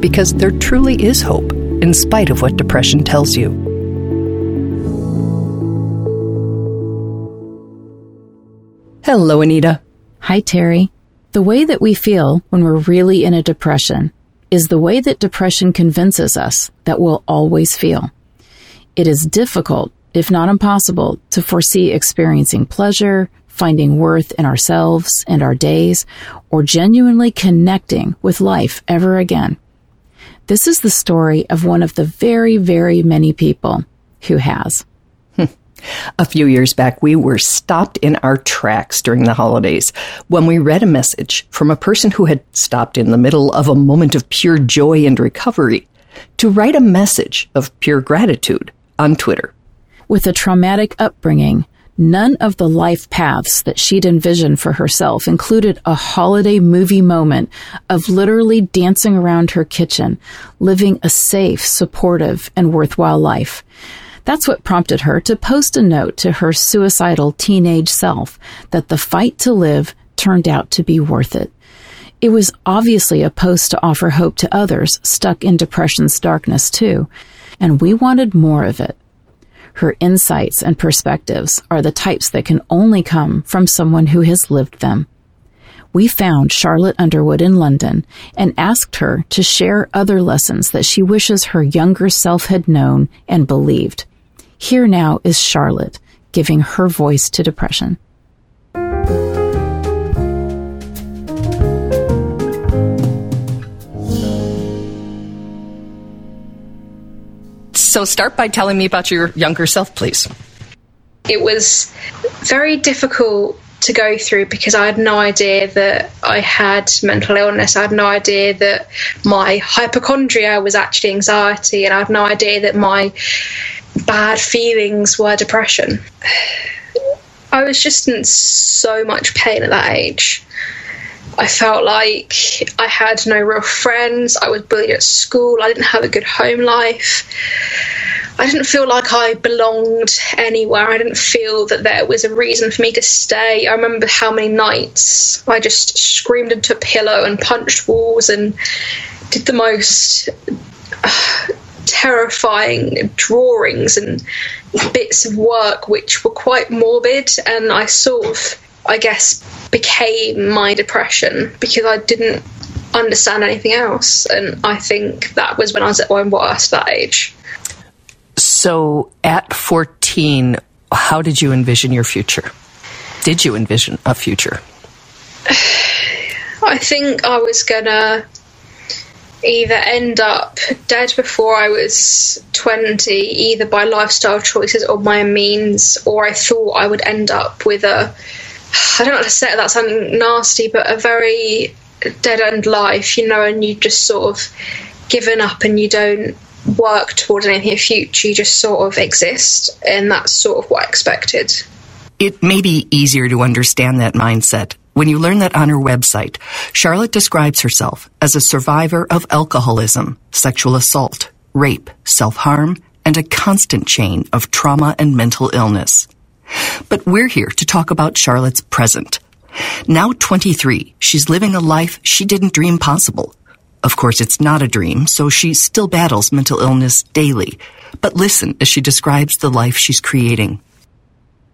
because there truly is hope, in spite of what depression tells you. Hello, Anita. Hi, Terry. The way that we feel when we're really in a depression is the way that depression convinces us that we'll always feel. It is difficult, if not impossible, to foresee experiencing pleasure, finding worth in ourselves and our days, or genuinely connecting with life ever again. This is the story of one of the very, very many people who has. A few years back, we were stopped in our tracks during the holidays when we read a message from a person who had stopped in the middle of a moment of pure joy and recovery to write a message of pure gratitude on Twitter. With a traumatic upbringing, None of the life paths that she'd envisioned for herself included a holiday movie moment of literally dancing around her kitchen, living a safe, supportive, and worthwhile life. That's what prompted her to post a note to her suicidal teenage self that the fight to live turned out to be worth it. It was obviously a post to offer hope to others stuck in depression's darkness too, and we wanted more of it. Her insights and perspectives are the types that can only come from someone who has lived them. We found Charlotte Underwood in London and asked her to share other lessons that she wishes her younger self had known and believed. Here now is Charlotte giving her voice to depression. So start by telling me about your younger self, please. It was very difficult to go through because I had no idea that I had mental illness. I had no idea that my hypochondria was actually anxiety, and I had no idea that my bad feelings were depression. I was just in so much pain at that age. I felt like I had no real friends. I was bullied at school. I didn't have a good home life. I didn't feel like I belonged anywhere. I didn't feel that there was a reason for me to stay. I remember how many nights I just screamed into a pillow and punched walls and did the most uh, terrifying drawings and bits of work which were quite morbid. And I sort of, I guess, became my depression because I didn't understand anything else. And I think that was when I was at my worst that age. So at 14, how did you envision your future? Did you envision a future? I think I was gonna either end up dead before I was 20, either by lifestyle choices or my means, or I thought I would end up with a I don't want to say that something nasty, but a very dead end life, you know, and you just sort of given up and you don't work towards anything future, you just sort of exist, and that's sort of what I expected. It may be easier to understand that mindset when you learn that on her website, Charlotte describes herself as a survivor of alcoholism, sexual assault, rape, self harm, and a constant chain of trauma and mental illness. But we're here to talk about Charlotte's present. Now 23, she's living a life she didn't dream possible. Of course, it's not a dream, so she still battles mental illness daily. But listen as she describes the life she's creating.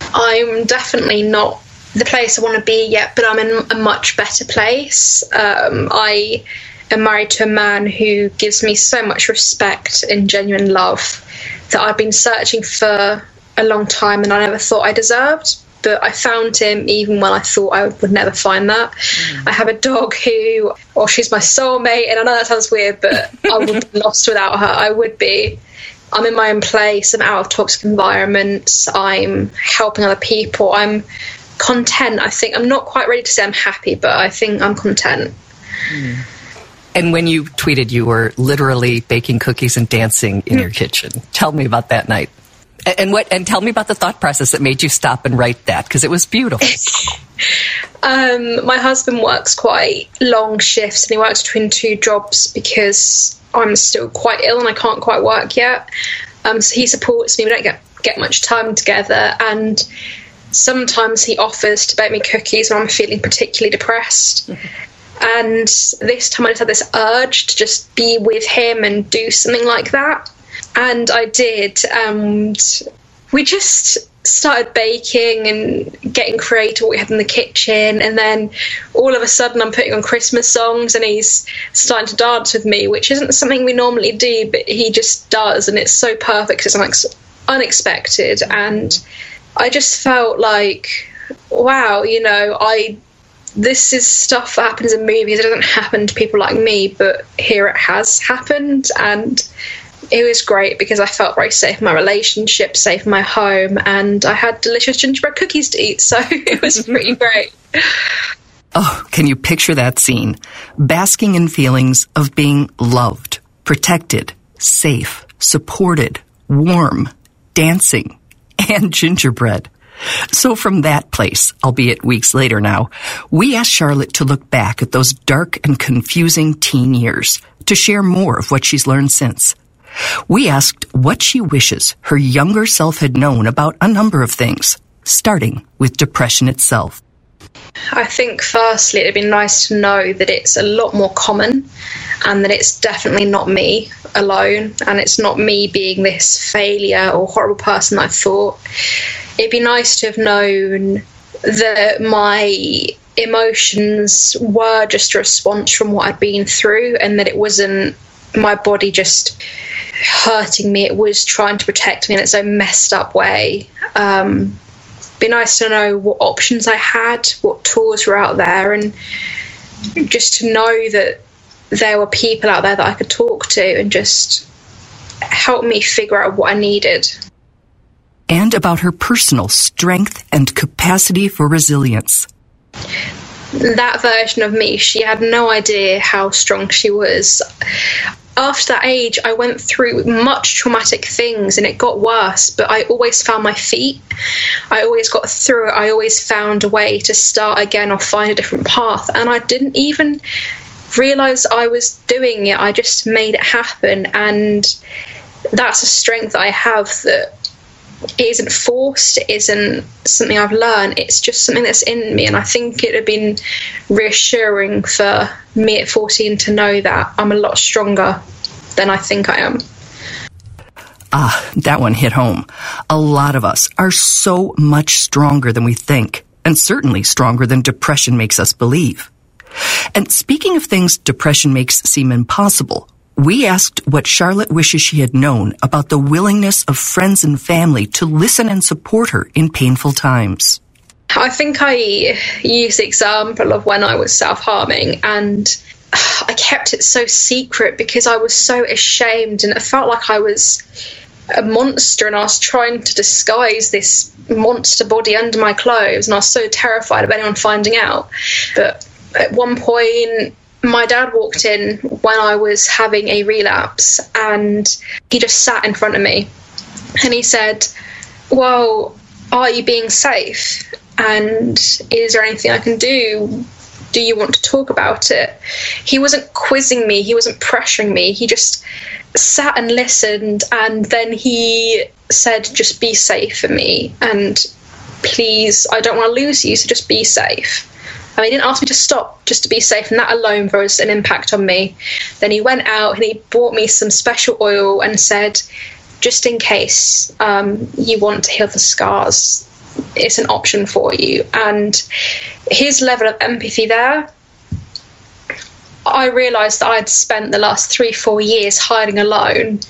I'm definitely not the place I want to be yet, but I'm in a much better place. Um, I am married to a man who gives me so much respect and genuine love that I've been searching for a long time and I never thought I deserved. but I found him even when I thought I would never find that. Mm. I have a dog who, well, she's my soulmate, and I know that sounds weird, but I would be lost without her. I would be. I'm in my own place. I'm out of toxic environments. I'm helping other people. I'm content. I think I'm not quite ready to say I'm happy, but I think I'm content. Mm. And when you tweeted, you were literally baking cookies and dancing in your kitchen. Tell me about that night. And what? And tell me about the thought process that made you stop and write that because it was beautiful. um, my husband works quite long shifts and he works between two jobs because I'm still quite ill and I can't quite work yet. Um, so he supports me. We don't get get much time together, and sometimes he offers to bake me cookies when I'm feeling particularly depressed. Mm-hmm. And this time I just had this urge to just be with him and do something like that. And I did. And we just started baking and getting creative what we had in the kitchen and then all of a sudden I'm putting on Christmas songs and he's starting to dance with me which isn't something we normally do but he just does and it's so perfect because it's unexpected and I just felt like wow you know I this is stuff that happens in movies. It doesn't happen to people like me, but here it has happened, and it was great because I felt very safe my relationship, safe my home, and I had delicious gingerbread cookies to eat. So it was pretty great. Oh, can you picture that scene? Basking in feelings of being loved, protected, safe, supported, warm, dancing, and gingerbread. So from that place, albeit weeks later now, we asked Charlotte to look back at those dark and confusing teen years to share more of what she's learned since. We asked what she wishes her younger self had known about a number of things, starting with depression itself. I think, firstly, it'd be nice to know that it's a lot more common and that it's definitely not me alone and it's not me being this failure or horrible person I thought it'd be nice to have known that my emotions were just a response from what I'd been through and that it wasn't my body just hurting me, it was trying to protect me in its own messed up way. Um, be nice to know what options I had, what tools were out there, and just to know that there were people out there that I could talk to and just help me figure out what I needed and about her personal strength and capacity for resilience. That version of me, she had no idea how strong she was. After that age, I went through much traumatic things and it got worse, but I always found my feet. I always got through it. I always found a way to start again or find a different path. And I didn't even realize I was doing it. I just made it happen. And that's a strength I have that it isn't forced, it isn't something I've learned, it's just something that's in me. And I think it had been reassuring for me at 14 to know that I'm a lot stronger than I think I am. Ah, that one hit home. A lot of us are so much stronger than we think, and certainly stronger than depression makes us believe. And speaking of things depression makes seem impossible, we asked what Charlotte wishes she had known about the willingness of friends and family to listen and support her in painful times. I think I used the example of when I was self harming and I kept it so secret because I was so ashamed and it felt like I was a monster and I was trying to disguise this monster body under my clothes and I was so terrified of anyone finding out. But at one point, my dad walked in when I was having a relapse and he just sat in front of me and he said, Well, are you being safe? And is there anything I can do? Do you want to talk about it? He wasn't quizzing me, he wasn't pressuring me. He just sat and listened and then he said, Just be safe for me and please, I don't want to lose you, so just be safe. And he didn't ask me to stop just to be safe, and that alone was an impact on me. Then he went out and he bought me some special oil and said, just in case um, you want to heal the scars, it's an option for you. And his level of empathy there, I realised that I'd spent the last three, four years hiding alone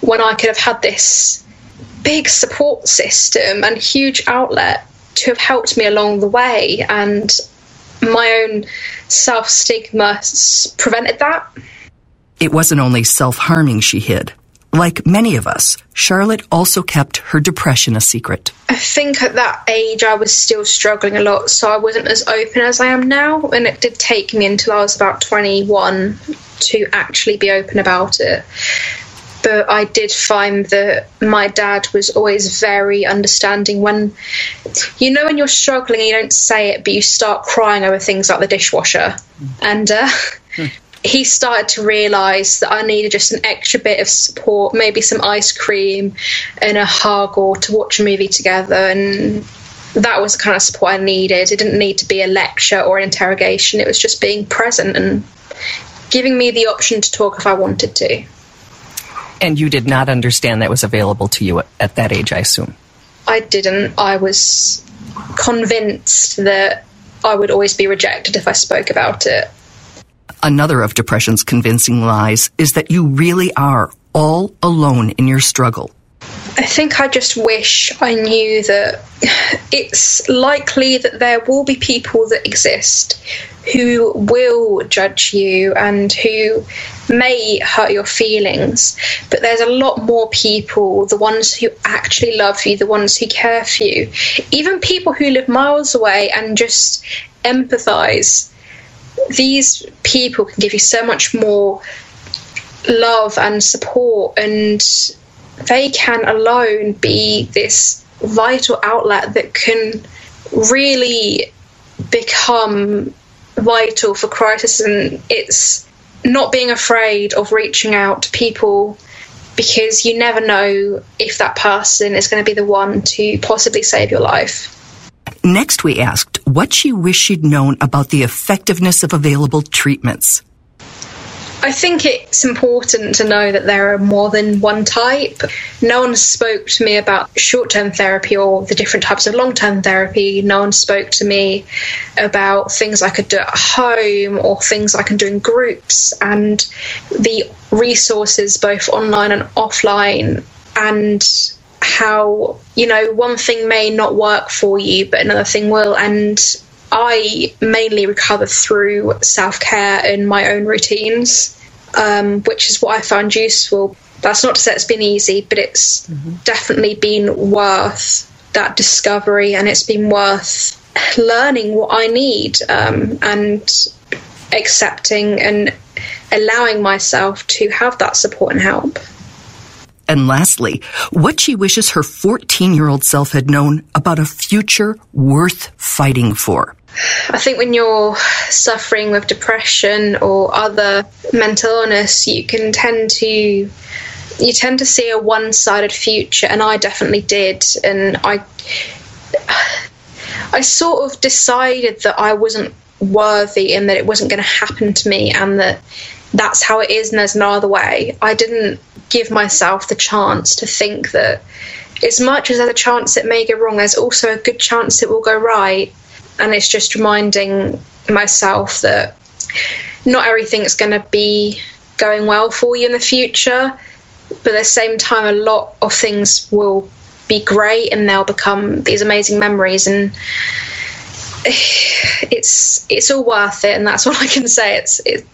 when I could have had this big support system and huge outlet to have helped me along the way. And my own self stigma prevented that. It wasn't only self harming she hid. Like many of us, Charlotte also kept her depression a secret. I think at that age I was still struggling a lot, so I wasn't as open as I am now. And it did take me until I was about 21 to actually be open about it. But I did find that my dad was always very understanding when, you know, when you're struggling and you don't say it, but you start crying over things like the dishwasher. And uh, he started to realize that I needed just an extra bit of support, maybe some ice cream and a hug or to watch a movie together. And that was the kind of support I needed. It didn't need to be a lecture or an interrogation, it was just being present and giving me the option to talk if I wanted to. And you did not understand that was available to you at that age, I assume? I didn't. I was convinced that I would always be rejected if I spoke about it. Another of depression's convincing lies is that you really are all alone in your struggle. I think I just wish I knew that it's likely that there will be people that exist who will judge you and who may hurt your feelings. But there's a lot more people, the ones who actually love you, the ones who care for you, even people who live miles away and just empathize these people can give you so much more love and support, and they can alone be this vital outlet that can really become vital for crisis. And it's not being afraid of reaching out to people because you never know if that person is going to be the one to possibly save your life. Next, we asked what she wished she'd known about the effectiveness of available treatments. I think it's important to know that there are more than one type. No one spoke to me about short term therapy or the different types of long term therapy. No one spoke to me about things I could do at home or things I can do in groups and the resources, both online and offline, and how you know one thing may not work for you but another thing will and i mainly recover through self-care and my own routines um, which is what i found useful that's not to say it's been easy but it's mm-hmm. definitely been worth that discovery and it's been worth learning what i need um, and accepting and allowing myself to have that support and help and lastly, what she wishes her 14 year old self had known about a future worth fighting for. I think when you're suffering with depression or other mental illness, you can tend to you tend to see a one-sided future and I definitely did and I I sort of decided that I wasn't worthy and that it wasn't going to happen to me and that that's how it is and there's no other way. I didn't give myself the chance to think that as much as there's a chance it may go wrong, there's also a good chance it will go right. And it's just reminding myself that not everything's going to be going well for you in the future, but at the same time, a lot of things will be great and they'll become these amazing memories. And it's it's all worth it, and that's what I can say. It's it,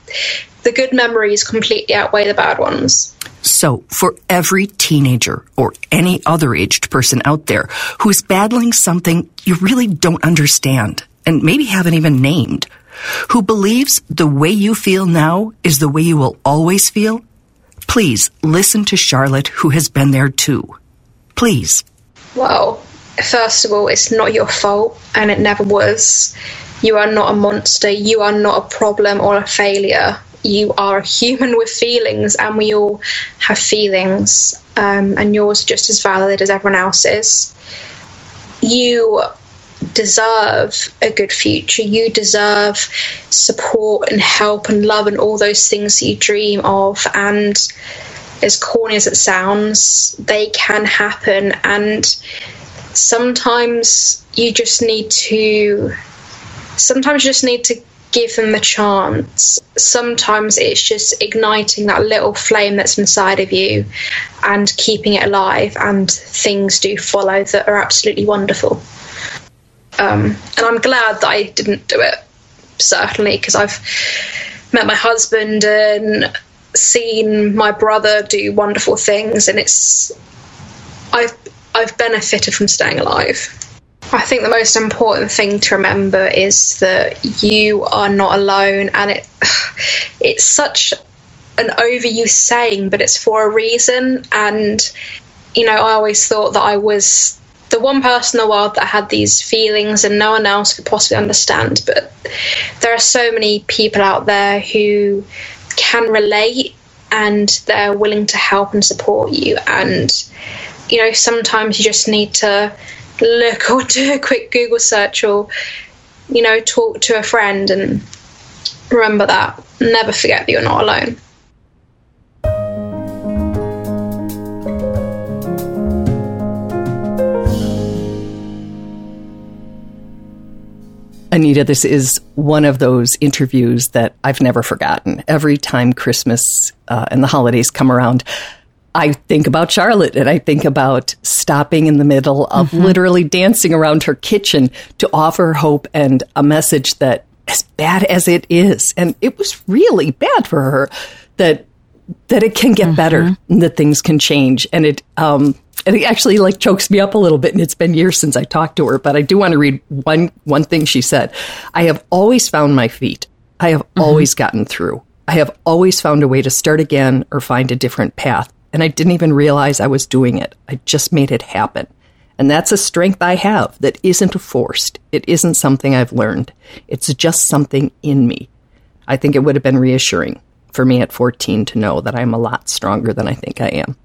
the good memories completely outweigh the bad ones. So, for every teenager or any other aged person out there who is battling something you really don't understand and maybe haven't even named, who believes the way you feel now is the way you will always feel, please listen to Charlotte, who has been there too. Please. Well, first of all, it's not your fault and it never was. You are not a monster. You are not a problem or a failure you are a human with feelings, and we all have feelings, um, and yours are just as valid as everyone else's. You deserve a good future. You deserve support and help and love and all those things that you dream of. And as corny as it sounds, they can happen. And sometimes you just need to. Sometimes you just need to give them the chance. Sometimes it's just igniting that little flame that's inside of you and keeping it alive, and things do follow that are absolutely wonderful. Um, and I'm glad that I didn't do it, certainly, because I've met my husband and seen my brother do wonderful things, and it's I've I've benefited from staying alive. I think the most important thing to remember is that you are not alone, and it it's such an overused saying, but it's for a reason. And you know, I always thought that I was the one person in the world that had these feelings and no one else could possibly understand. But there are so many people out there who can relate and they're willing to help and support you. And, you know, sometimes you just need to look or do a quick Google search or, you know, talk to a friend and remember that. Never forget that you're not alone. Anita, this is one of those interviews that I've never forgotten. Every time Christmas uh, and the holidays come around, I think about Charlotte and I think about stopping in the middle of mm-hmm. literally dancing around her kitchen to offer hope and a message that, as bad as it is, and it was really bad for her, that that it can get mm-hmm. better, that things can change, and it um, and it actually like chokes me up a little bit and it's been years since I talked to her, but I do want to read one one thing she said. I have always found my feet. I have mm-hmm. always gotten through. I have always found a way to start again or find a different path. And I didn't even realize I was doing it. I just made it happen. And that's a strength I have that isn't forced. It isn't something I've learned. It's just something in me. I think it would have been reassuring for me at 14 to know that I'm a lot stronger than I think I am.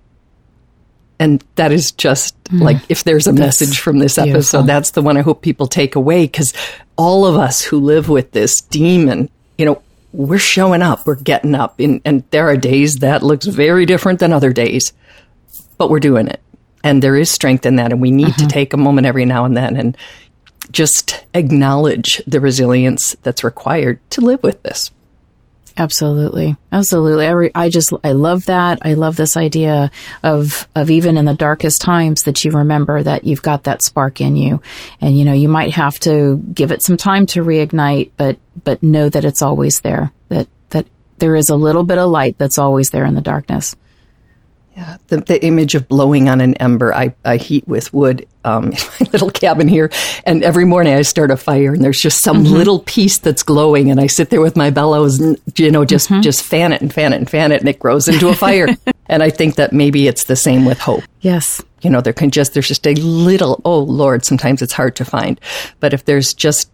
And that is just mm. like, if there's a that's message from this episode, beautiful. that's the one I hope people take away because all of us who live with this demon, you know, we're showing up, we're getting up. In, and there are days that looks very different than other days, but we're doing it. And there is strength in that. And we need mm-hmm. to take a moment every now and then and just acknowledge the resilience that's required to live with this. Absolutely. Absolutely. I, re- I just, I love that. I love this idea of, of even in the darkest times that you remember that you've got that spark in you. And, you know, you might have to give it some time to reignite, but, but know that it's always there, that, that there is a little bit of light that's always there in the darkness. Yeah, the, the image of blowing on an ember. I, I heat with wood um, in my little cabin here, and every morning I start a fire, and there's just some mm-hmm. little piece that's glowing, and I sit there with my bellows, and you know, just mm-hmm. just fan it and fan it and fan it, and it grows into a fire. and I think that maybe it's the same with hope. Yes, you know, there can just there's just a little. Oh Lord, sometimes it's hard to find, but if there's just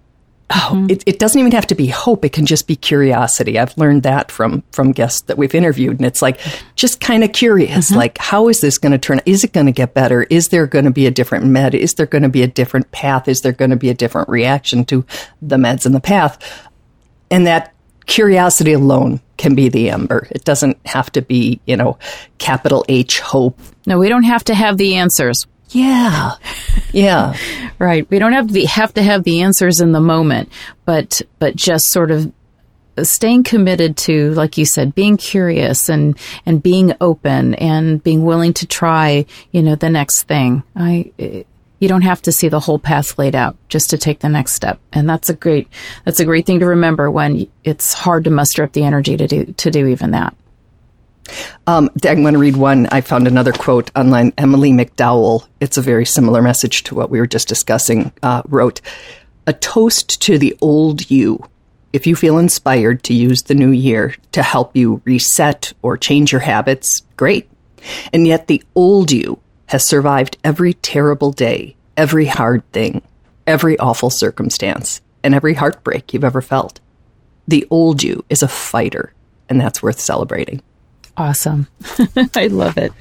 oh, it, it doesn't even have to be hope. It can just be curiosity. I've learned that from from guests that we've interviewed, and it's like just kind of curious. Mm-hmm. Like, how is this going to turn? Is it going to get better? Is there going to be a different med? Is there going to be a different path? Is there going to be a different reaction to the meds and the path? And that curiosity alone can be the ember. It doesn't have to be, you know, capital H hope. No, we don't have to have the answers. Yeah. Yeah. right. We don't have to have to have the answers in the moment, but but just sort of staying committed to like you said being curious and and being open and being willing to try, you know, the next thing. I you don't have to see the whole path laid out just to take the next step. And that's a great that's a great thing to remember when it's hard to muster up the energy to do to do even that. Um, I'm going to read one. I found another quote online. Emily McDowell, it's a very similar message to what we were just discussing, uh, wrote A toast to the old you. If you feel inspired to use the new year to help you reset or change your habits, great. And yet the old you has survived every terrible day, every hard thing, every awful circumstance, and every heartbreak you've ever felt. The old you is a fighter, and that's worth celebrating. Awesome. I love it.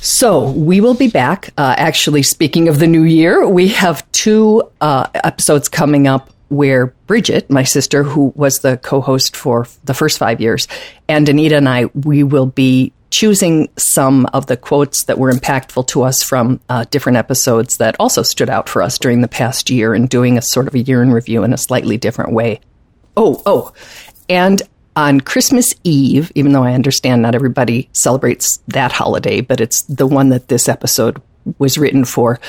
So we will be back. Uh, actually, speaking of the new year, we have two uh, episodes coming up where Bridget, my sister, who was the co-host for the first five years, and Anita and I, we will be choosing some of the quotes that were impactful to us from uh, different episodes that also stood out for us during the past year and doing a sort of a year in review in a slightly different way. Oh, oh, and on Christmas Eve, even though I understand not everybody celebrates that holiday, but it's the one that this episode was written for,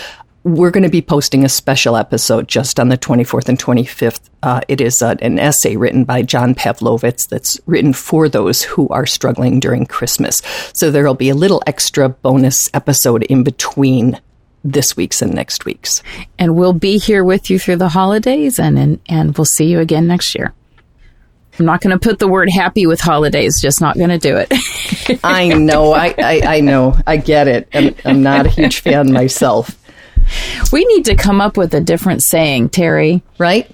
we're going to be posting a special episode just on the 24th and 25th. Uh, it is uh, an essay written by John Pavlovitz that's written for those who are struggling during Christmas. So there will be a little extra bonus episode in between this week's and next week's. And we'll be here with you through the holidays and and, and we'll see you again next year. I'm not going to put the word happy with holidays, just not going to do it. I know. I, I, I, know. I get it. I'm, I'm not a huge fan myself. We need to come up with a different saying, Terry. Right?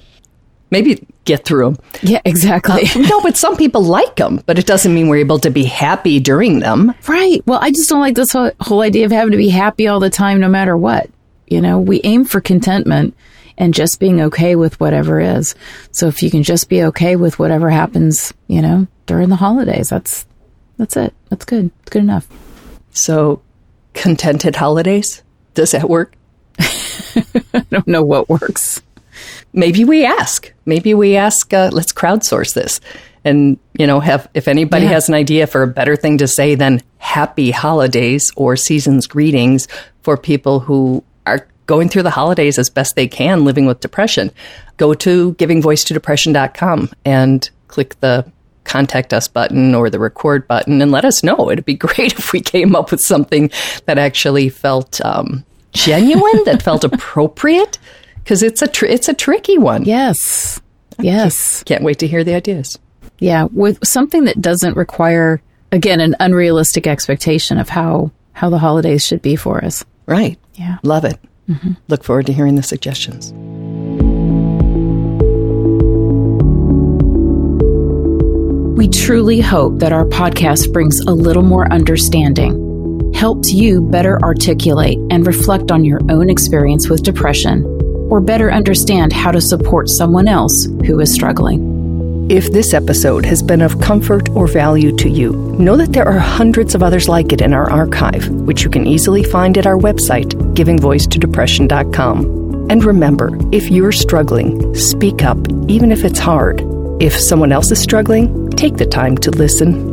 Maybe get through them. Yeah, exactly. Uh, no, but some people like them, but it doesn't mean we're able to be happy during them. Right. Well, I just don't like this whole, whole idea of having to be happy all the time, no matter what. You know, we aim for contentment and just being okay with whatever is. So if you can just be okay with whatever happens, you know, during the holidays, that's that's it. That's good. It's good enough. So contented holidays? Does that work? I don't know what works. Maybe we ask. Maybe we ask. Uh, let's crowdsource this, and you know, have if anybody yeah. has an idea for a better thing to say than "Happy Holidays" or "Seasons Greetings" for people who going through the holidays as best they can, living with depression, go to givingvoicetodepression.com and click the contact us button or the record button and let us know. It'd be great if we came up with something that actually felt um, genuine, that felt appropriate, because it's a tr- it's a tricky one. Yes, yes. Can't, can't wait to hear the ideas. Yeah, with something that doesn't require again an unrealistic expectation of how how the holidays should be for us. Right. Yeah. Love it. Mm-hmm. Look forward to hearing the suggestions. We truly hope that our podcast brings a little more understanding, helps you better articulate and reflect on your own experience with depression, or better understand how to support someone else who is struggling. If this episode has been of comfort or value to you, know that there are hundreds of others like it in our archive, which you can easily find at our website, givingvoicetodepression.com. And remember, if you're struggling, speak up, even if it's hard. If someone else is struggling, take the time to listen